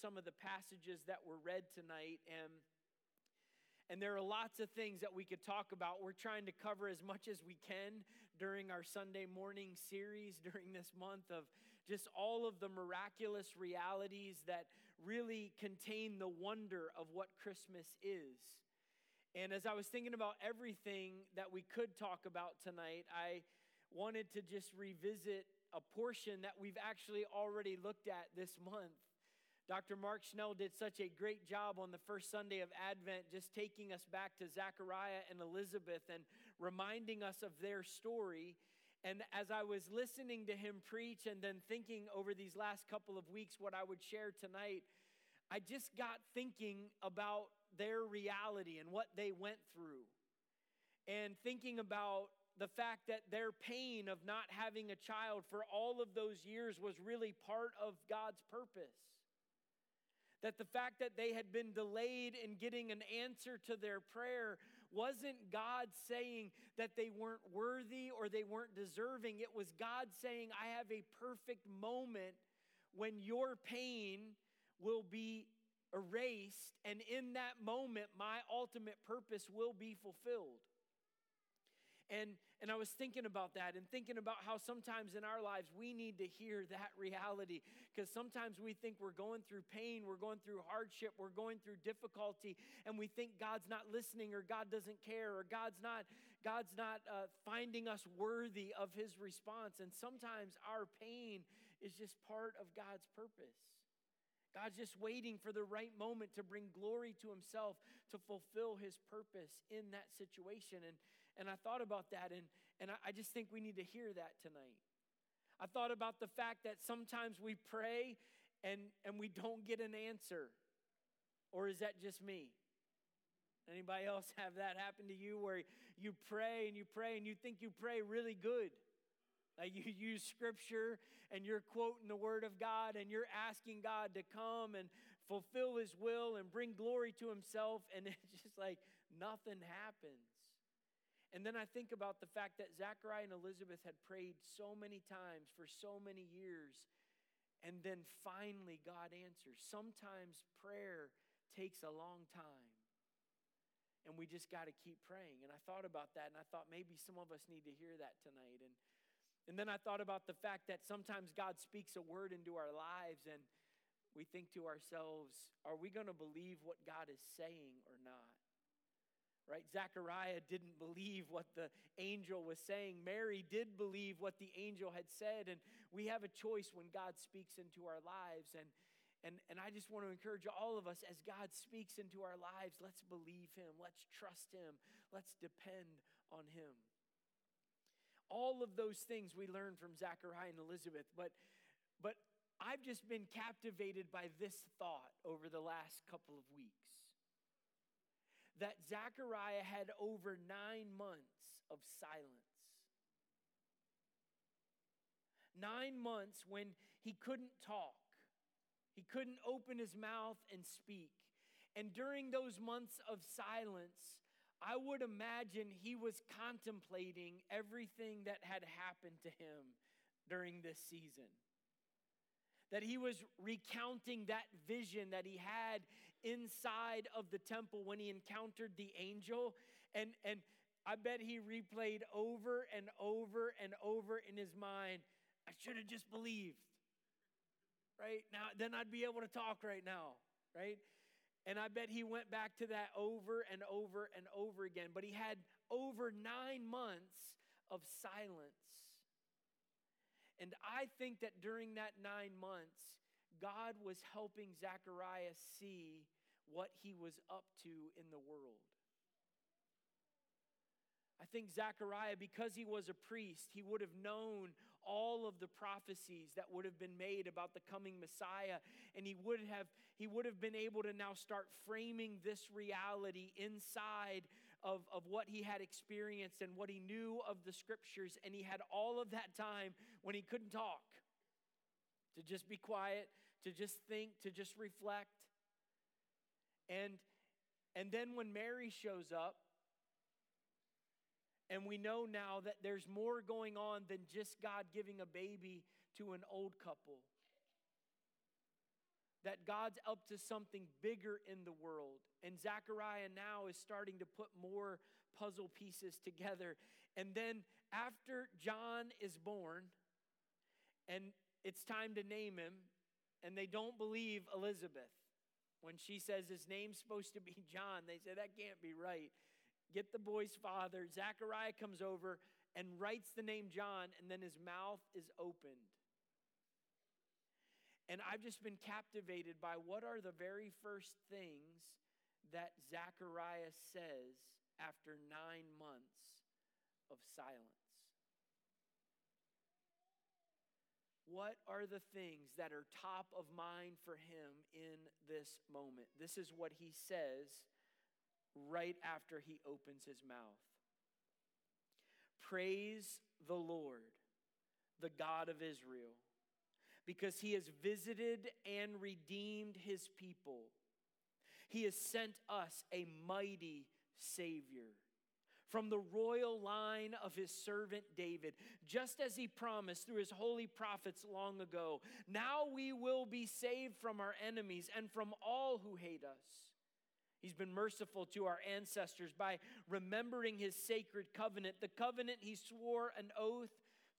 some of the passages that were read tonight, and and there are lots of things that we could talk about. We're trying to cover as much as we can during our Sunday morning series during this month of just all of the miraculous realities that really contain the wonder of what Christmas is. And as I was thinking about everything that we could talk about tonight, I wanted to just revisit a portion that we've actually already looked at this month. Dr. Mark Schnell did such a great job on the first Sunday of Advent, just taking us back to Zachariah and Elizabeth and reminding us of their story. And as I was listening to him preach and then thinking over these last couple of weeks what I would share tonight, I just got thinking about their reality and what they went through. And thinking about the fact that their pain of not having a child for all of those years was really part of God's purpose. That the fact that they had been delayed in getting an answer to their prayer wasn't God saying that they weren't worthy or they weren't deserving. It was God saying, I have a perfect moment when your pain will be erased, and in that moment, my ultimate purpose will be fulfilled. And, and I was thinking about that and thinking about how sometimes in our lives we need to hear that reality because sometimes we think we're going through pain, we're going through hardship, we're going through difficulty, and we think God's not listening or God doesn't care or God's not, God's not uh, finding us worthy of his response. And sometimes our pain is just part of God's purpose. God's just waiting for the right moment to bring glory to himself to fulfill his purpose in that situation. And, and I thought about that, and, and I, just think we need to hear that tonight. I thought about the fact that sometimes we pray and, and we don't get an answer. Or is that just me? Anybody else have that happen to you where you pray and you pray and you think you pray really good? Like you use scripture and you're quoting the word of God and you're asking God to come and fulfill his will and bring glory to himself, and it's just like nothing happens. And then I think about the fact that Zachariah and Elizabeth had prayed so many times for so many years, and then finally God answers. Sometimes prayer takes a long time and we just got to keep praying. And I thought about that, and I thought maybe some of us need to hear that tonight. And and then I thought about the fact that sometimes God speaks a word into our lives and we think to ourselves, are we going to believe what God is saying or not? Right? Zechariah didn't believe what the angel was saying. Mary did believe what the angel had said. And we have a choice when God speaks into our lives. And, and, and I just want to encourage all of us as God speaks into our lives, let's believe Him, let's trust Him, let's depend on Him. All of those things we learned from Zachariah and Elizabeth, but, but I've just been captivated by this thought over the last couple of weeks that Zachariah had over nine months of silence. Nine months when he couldn't talk, he couldn't open his mouth and speak. And during those months of silence, I would imagine he was contemplating everything that had happened to him during this season. That he was recounting that vision that he had inside of the temple when he encountered the angel. And, and I bet he replayed over and over and over in his mind I should have just believed. Right? Now, then I'd be able to talk right now. Right? And I bet he went back to that over and over and over again. But he had over nine months of silence. And I think that during that nine months, God was helping Zechariah see what he was up to in the world. I think Zechariah, because he was a priest, he would have known all of the prophecies that would have been made about the coming Messiah. And he would have, he would have been able to now start framing this reality inside of, of what he had experienced and what he knew of the scriptures. And he had all of that time when he couldn't talk to just be quiet, to just think, to just reflect. And, and then when Mary shows up, and we know now that there's more going on than just God giving a baby to an old couple. that God's up to something bigger in the world. And Zechariah now is starting to put more puzzle pieces together. And then after John is born, and it's time to name him, and they don't believe Elizabeth. When she says his name's supposed to be John, they say that can't be right. Get the boy's father. Zachariah comes over and writes the name John, and then his mouth is opened. And I've just been captivated by what are the very first things that Zechariah says after nine months of silence. What are the things that are top of mind for him in this moment? This is what he says right after he opens his mouth Praise the Lord, the God of Israel because he has visited and redeemed his people. He has sent us a mighty Savior from the royal line of his servant David, just as he promised through his holy prophets long ago. Now we will be saved from our enemies and from all who hate us. He's been merciful to our ancestors by remembering his sacred covenant, the covenant he swore an oath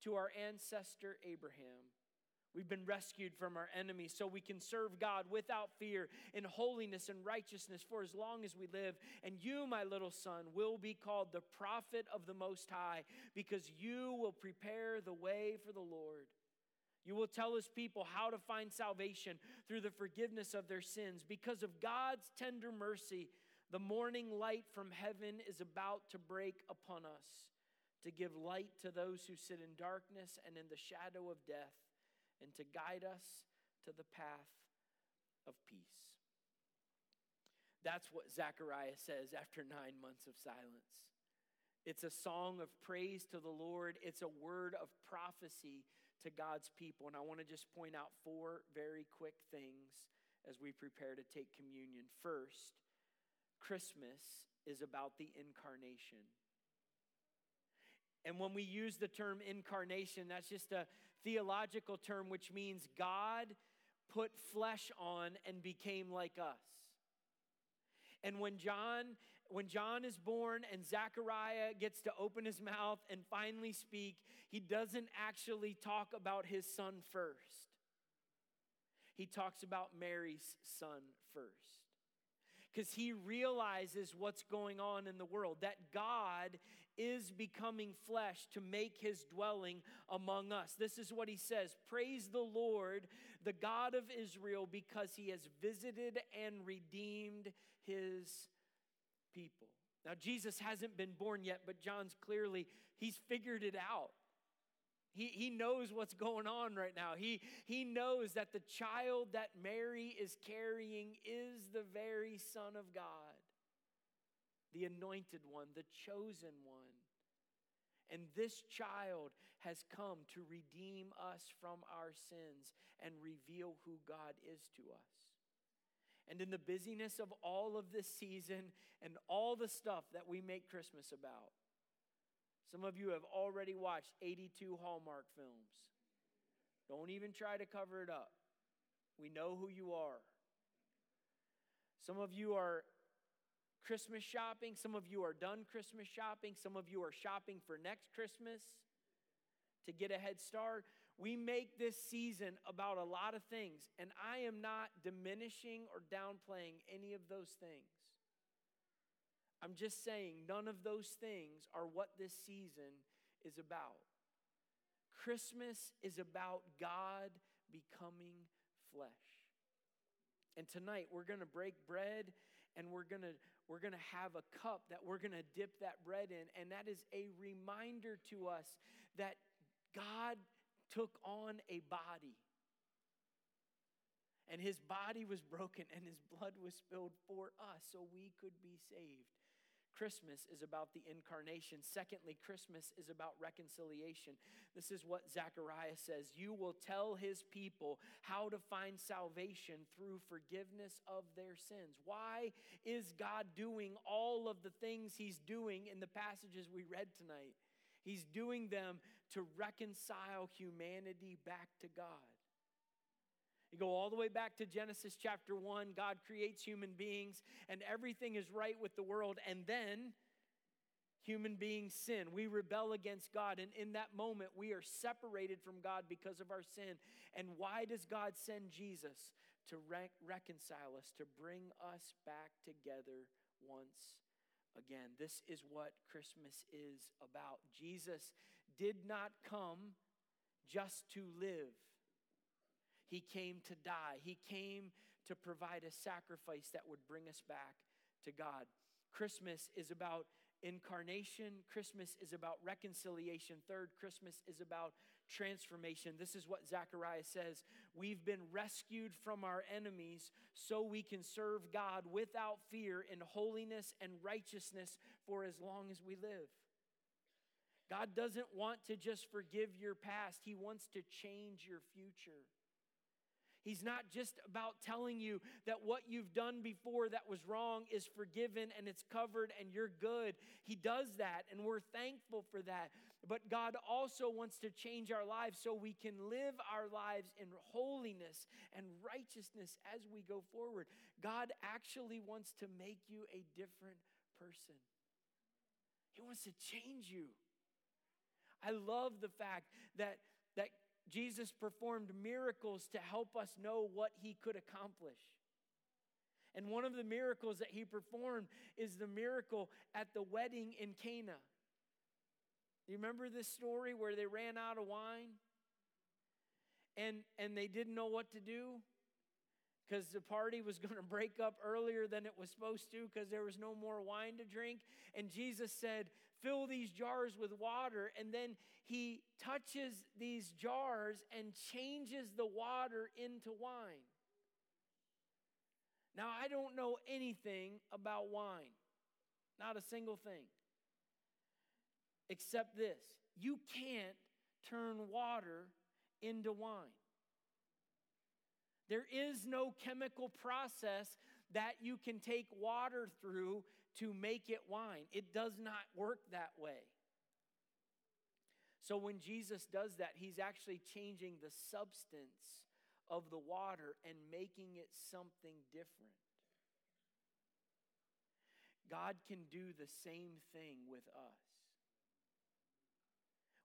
to our ancestor Abraham. We've been rescued from our enemies so we can serve God without fear in holiness and righteousness for as long as we live. And you, my little son, will be called the prophet of the Most High because you will prepare the way for the Lord. You will tell his people how to find salvation through the forgiveness of their sins. Because of God's tender mercy, the morning light from heaven is about to break upon us to give light to those who sit in darkness and in the shadow of death and to guide us to the path of peace. That's what Zechariah says after nine months of silence. It's a song of praise to the Lord, it's a word of prophecy to God's people. And I want to just point out four very quick things as we prepare to take communion. First, Christmas is about the incarnation. And when we use the term incarnation, that's just a theological term which means God put flesh on and became like us. And when John when John is born and Zechariah gets to open his mouth and finally speak, he doesn't actually talk about his son first. He talks about Mary's son first because he realizes what's going on in the world, that God is becoming flesh to make his dwelling among us. This is what he says Praise the Lord, the God of Israel, because he has visited and redeemed his people. Now, Jesus hasn't been born yet, but John's clearly, he's figured it out. He, he knows what's going on right now. He, he knows that the child that Mary is carrying is the very Son of God, the anointed one, the chosen one. And this child has come to redeem us from our sins and reveal who God is to us. And in the busyness of all of this season and all the stuff that we make Christmas about, some of you have already watched 82 Hallmark films. Don't even try to cover it up. We know who you are. Some of you are Christmas shopping. Some of you are done Christmas shopping. Some of you are shopping for next Christmas to get a head start. We make this season about a lot of things, and I am not diminishing or downplaying any of those things. I'm just saying, none of those things are what this season is about. Christmas is about God becoming flesh. And tonight we're going to break bread and we're going to we're going to have a cup that we're going to dip that bread in and that is a reminder to us that God took on a body. And his body was broken and his blood was spilled for us so we could be saved. Christmas is about the incarnation. Secondly, Christmas is about reconciliation. This is what Zechariah says You will tell his people how to find salvation through forgiveness of their sins. Why is God doing all of the things he's doing in the passages we read tonight? He's doing them to reconcile humanity back to God. You go all the way back to Genesis chapter 1. God creates human beings, and everything is right with the world. And then human beings sin. We rebel against God. And in that moment, we are separated from God because of our sin. And why does God send Jesus? To re- reconcile us, to bring us back together once again. This is what Christmas is about. Jesus did not come just to live, He came to die. He came to provide a sacrifice that would bring us back to God. Christmas is about incarnation. Christmas is about reconciliation. Third, Christmas is about transformation. This is what Zechariah says We've been rescued from our enemies so we can serve God without fear in holiness and righteousness for as long as we live. God doesn't want to just forgive your past, He wants to change your future. He's not just about telling you that what you've done before that was wrong is forgiven and it's covered and you're good. He does that, and we're thankful for that. But God also wants to change our lives so we can live our lives in holiness and righteousness as we go forward. God actually wants to make you a different person, He wants to change you. I love the fact that, that Jesus performed miracles to help us know what he could accomplish. And one of the miracles that he performed is the miracle at the wedding in Cana. You remember this story where they ran out of wine? And, and they didn't know what to do because the party was going to break up earlier than it was supposed to because there was no more wine to drink. And Jesus said, Fill these jars with water. And then he touches these jars and changes the water into wine. Now, I don't know anything about wine, not a single thing, except this you can't turn water into wine. There is no chemical process that you can take water through to make it wine. It does not work that way. So when Jesus does that, he's actually changing the substance of the water and making it something different. God can do the same thing with us.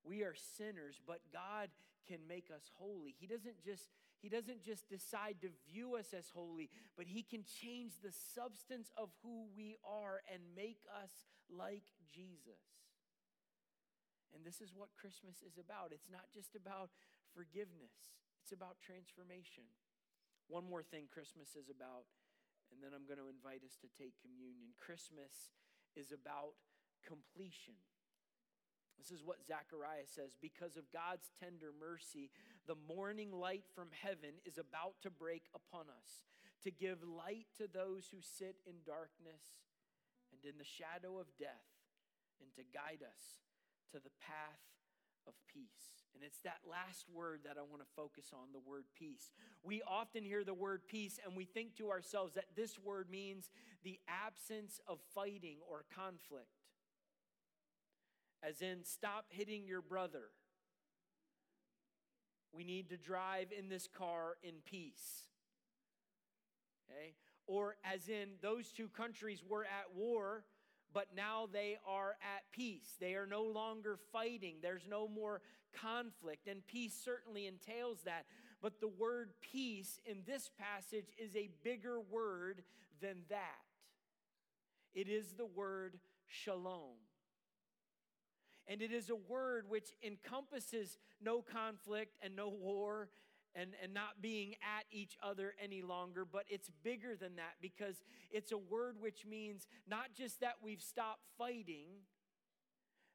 We are sinners, but God can make us holy. He doesn't just he doesn't just decide to view us as holy, but he can change the substance of who we are and make us like Jesus. And this is what Christmas is about. It's not just about forgiveness, it's about transformation. One more thing Christmas is about, and then I'm going to invite us to take communion. Christmas is about completion. This is what Zechariah says because of God's tender mercy, the morning light from heaven is about to break upon us to give light to those who sit in darkness and in the shadow of death and to guide us to the path of peace. And it's that last word that I want to focus on the word peace. We often hear the word peace and we think to ourselves that this word means the absence of fighting or conflict as in, stop hitting your brother. We need to drive in this car in peace. Okay? Or, as in, those two countries were at war, but now they are at peace. They are no longer fighting, there's no more conflict. And peace certainly entails that. But the word peace in this passage is a bigger word than that. It is the word shalom. And it is a word which encompasses no conflict and no war and, and not being at each other any longer, but it's bigger than that because it's a word which means not just that we've stopped fighting,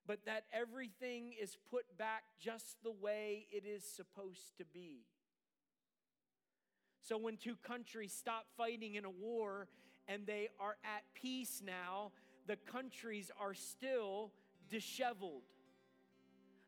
but that everything is put back just the way it is supposed to be. So when two countries stop fighting in a war and they are at peace now, the countries are still disheveled.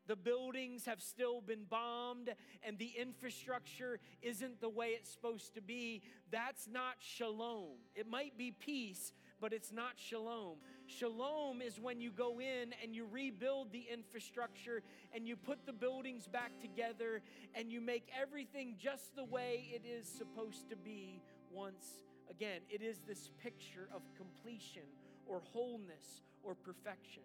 The buildings have still been bombed and the infrastructure isn't the way it's supposed to be. That's not shalom. It might be peace, but it's not shalom. Shalom is when you go in and you rebuild the infrastructure and you put the buildings back together and you make everything just the way it is supposed to be once again. It is this picture of completion or wholeness or perfection.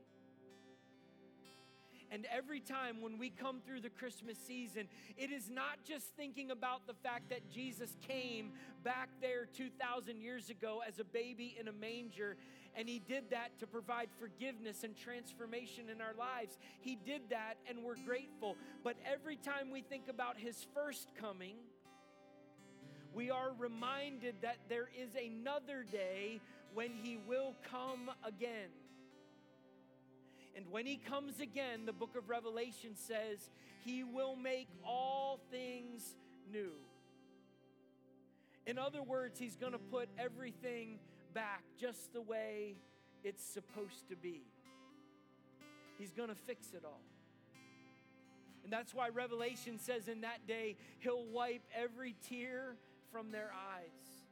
And every time when we come through the Christmas season, it is not just thinking about the fact that Jesus came back there 2,000 years ago as a baby in a manger, and he did that to provide forgiveness and transformation in our lives. He did that, and we're grateful. But every time we think about his first coming, we are reminded that there is another day when he will come again. And when he comes again, the book of Revelation says, he will make all things new. In other words, he's going to put everything back just the way it's supposed to be. He's going to fix it all. And that's why Revelation says in that day, he'll wipe every tear from their eyes.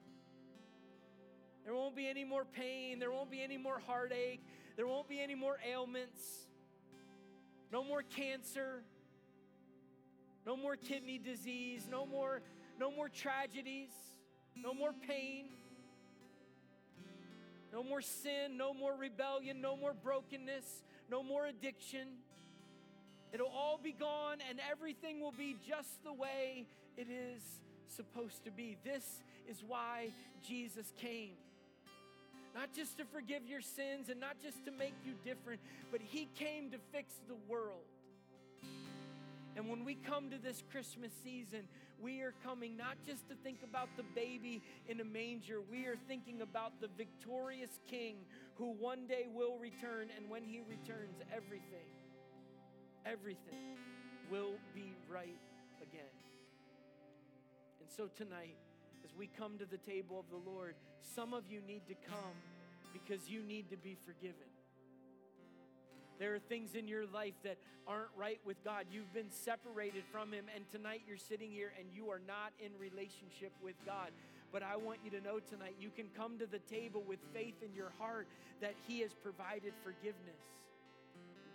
There won't be any more pain. There won't be any more heartache. There won't be any more ailments, no more cancer, no more kidney disease, no more, no more tragedies, no more pain, no more sin, no more rebellion, no more brokenness, no more addiction. It'll all be gone and everything will be just the way it is supposed to be. This is why Jesus came not just to forgive your sins and not just to make you different, but He came to fix the world. And when we come to this Christmas season, we are coming not just to think about the baby in a manger, we are thinking about the victorious King who one day will return. And when he returns, everything, everything will be right again. And so tonight, we come to the table of the Lord, some of you need to come because you need to be forgiven. There are things in your life that aren't right with God. You've been separated from Him, and tonight you're sitting here and you are not in relationship with God. But I want you to know tonight you can come to the table with faith in your heart that He has provided forgiveness.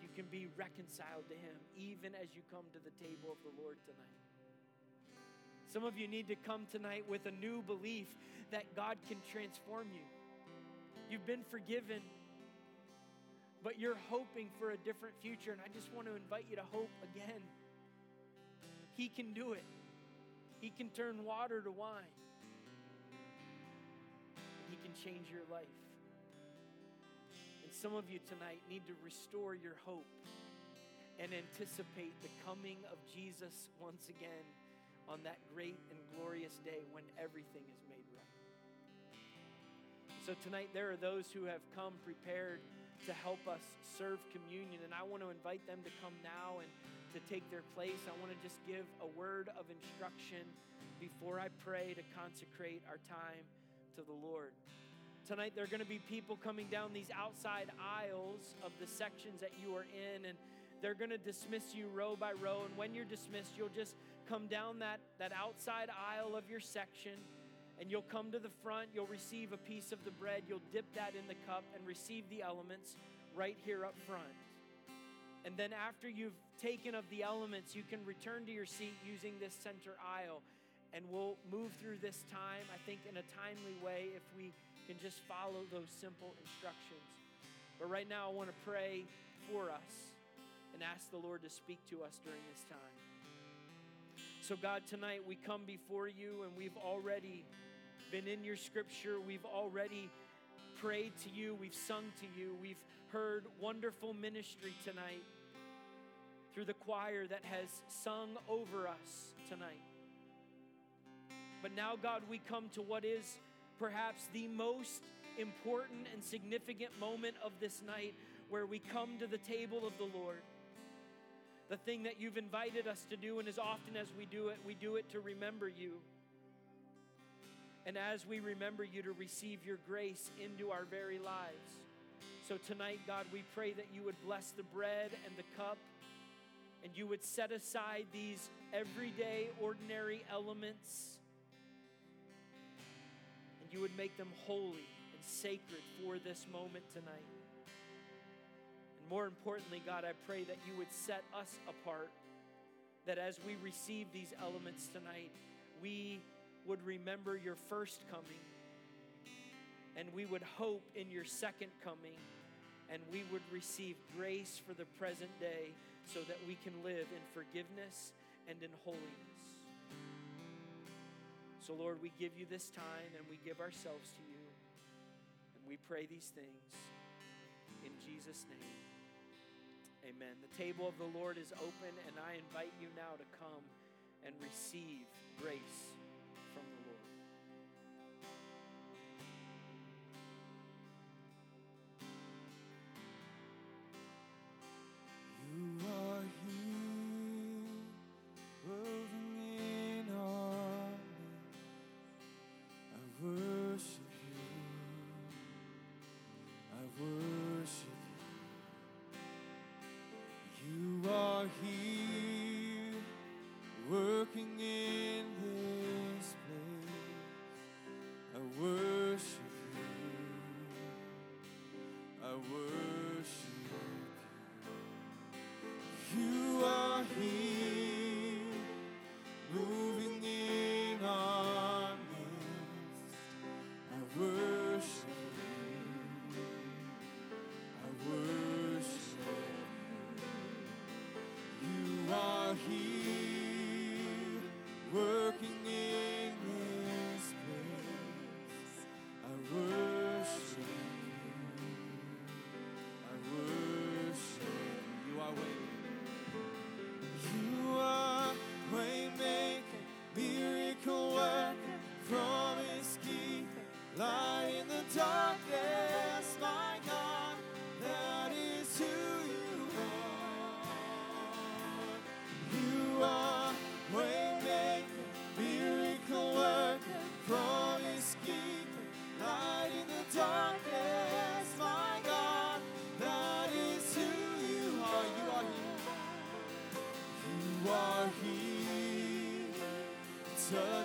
You can be reconciled to Him even as you come to the table of the Lord tonight. Some of you need to come tonight with a new belief that God can transform you. You've been forgiven, but you're hoping for a different future. And I just want to invite you to hope again. He can do it, He can turn water to wine, He can change your life. And some of you tonight need to restore your hope and anticipate the coming of Jesus once again on that great and glorious day when everything is made right. So tonight, there are those who have come prepared to help us serve communion, and I want to invite them to come now and to take their place. I want to just give a word of instruction before I pray to consecrate our time to the Lord. Tonight, there are going to be people coming down these outside aisles of the sections that you are in, and they're going to dismiss you row by row. And when you're dismissed, you'll just come down that, that outside aisle of your section and you'll come to the front, you'll receive a piece of the bread, you'll dip that in the cup and receive the elements right here up front. And then after you've taken of the elements, you can return to your seat using this center aisle. And we'll move through this time, I think, in a timely way if we can just follow those simple instructions. But right now, I want to pray for us and ask the Lord to speak to us during this time. So, God, tonight we come before you and we've already been in your scripture. We've already prayed to you. We've sung to you. We've heard wonderful ministry tonight through the choir that has sung over us tonight. But now, God, we come to what is perhaps the most important and significant moment of this night where we come to the table of the Lord. The thing that you've invited us to do, and as often as we do it, we do it to remember you. And as we remember you to receive your grace into our very lives. So tonight, God, we pray that you would bless the bread and the cup and you would set aside these everyday, ordinary elements and you would make them holy and sacred for this moment tonight. More importantly, God, I pray that you would set us apart, that as we receive these elements tonight, we would remember your first coming, and we would hope in your second coming, and we would receive grace for the present day so that we can live in forgiveness and in holiness. So, Lord, we give you this time and we give ourselves to you. And we pray these things in Jesus' name. Amen. The table of the Lord is open, and I invite you now to come and receive grace. You're working,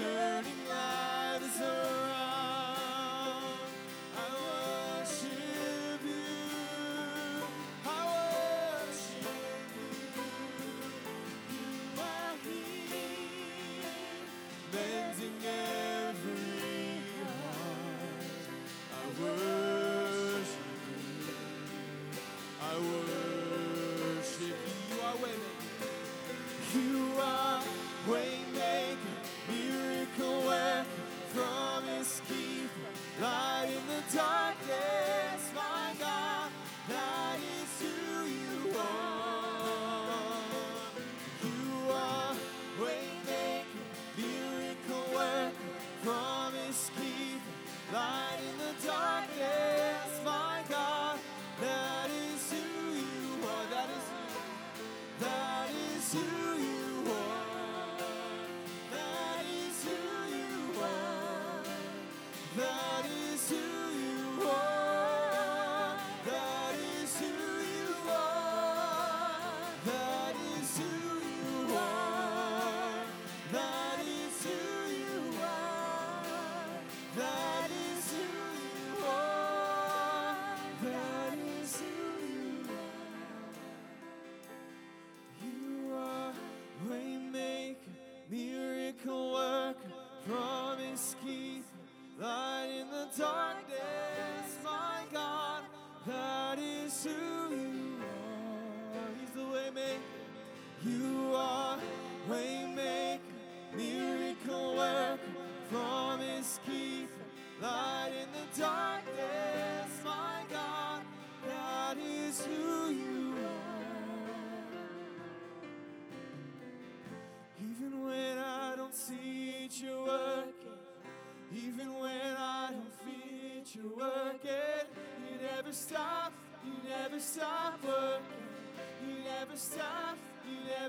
it, you're working.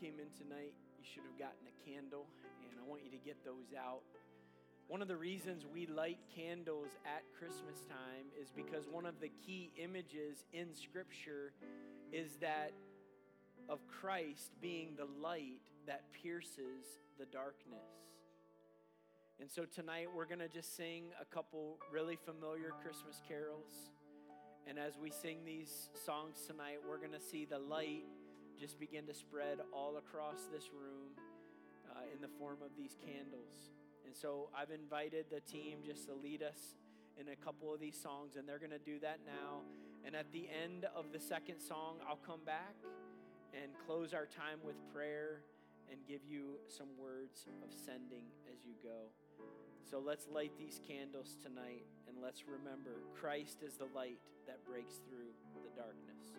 came in tonight, you should have gotten a candle, and I want you to get those out. One of the reasons we light candles at Christmas time is because one of the key images in Scripture is that of Christ being the light that pierces the darkness. And so tonight we're going to just sing a couple really familiar Christmas carols. And as we sing these songs tonight, we're going to see the light just begin to spread all across this room uh, in the form of these candles. And so I've invited the team just to lead us in a couple of these songs, and they're going to do that now. And at the end of the second song, I'll come back and close our time with prayer and give you some words of sending as you go. So let's light these candles tonight and let's remember Christ is the light that breaks through the darkness.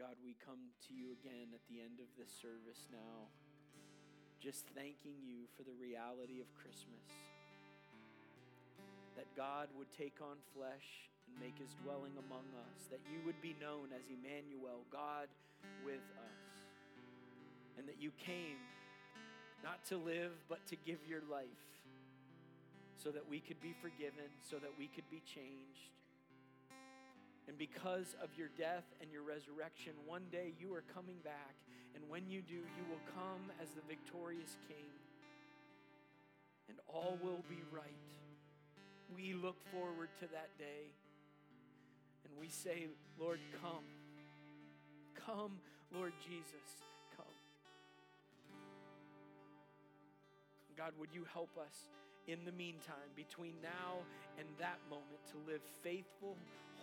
God, we come to you again at the end of this service now, just thanking you for the reality of Christmas. That God would take on flesh and make his dwelling among us, that you would be known as Emmanuel, God with us, and that you came not to live, but to give your life so that we could be forgiven, so that we could be changed and because of your death and your resurrection, one day you are coming back. And when you do, you will come as the victorious King. And all will be right. We look forward to that day. And we say, Lord, come. Come, Lord Jesus, come. God, would you help us in the meantime, between now and that moment, to live faithful,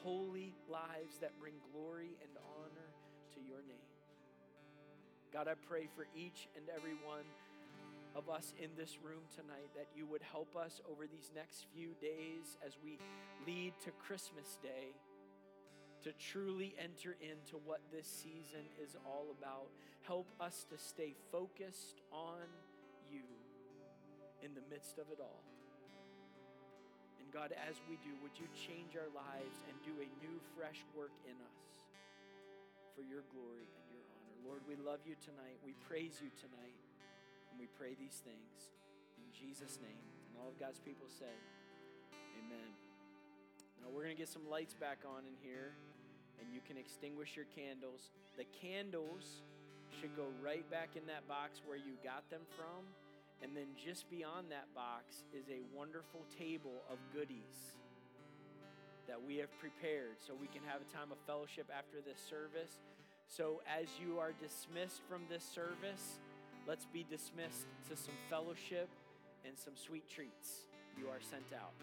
holy lives that bring glory and honor to your name. God, I pray for each and every one of us in this room tonight that you would help us over these next few days as we lead to Christmas Day to truly enter into what this season is all about. Help us to stay focused on you in the midst of it all. And God, as we do, would you change our lives and do a new, fresh work in us for your glory and your honor? Lord, we love you tonight. We praise you tonight. And we pray these things in Jesus' name. And all of God's people said, Amen. Now we're going to get some lights back on in here, and you can extinguish your candles. The candles should go right back in that box where you got them from. And then just beyond that box is a wonderful table of goodies that we have prepared so we can have a time of fellowship after this service. So as you are dismissed from this service, let's be dismissed to some fellowship and some sweet treats. You are sent out.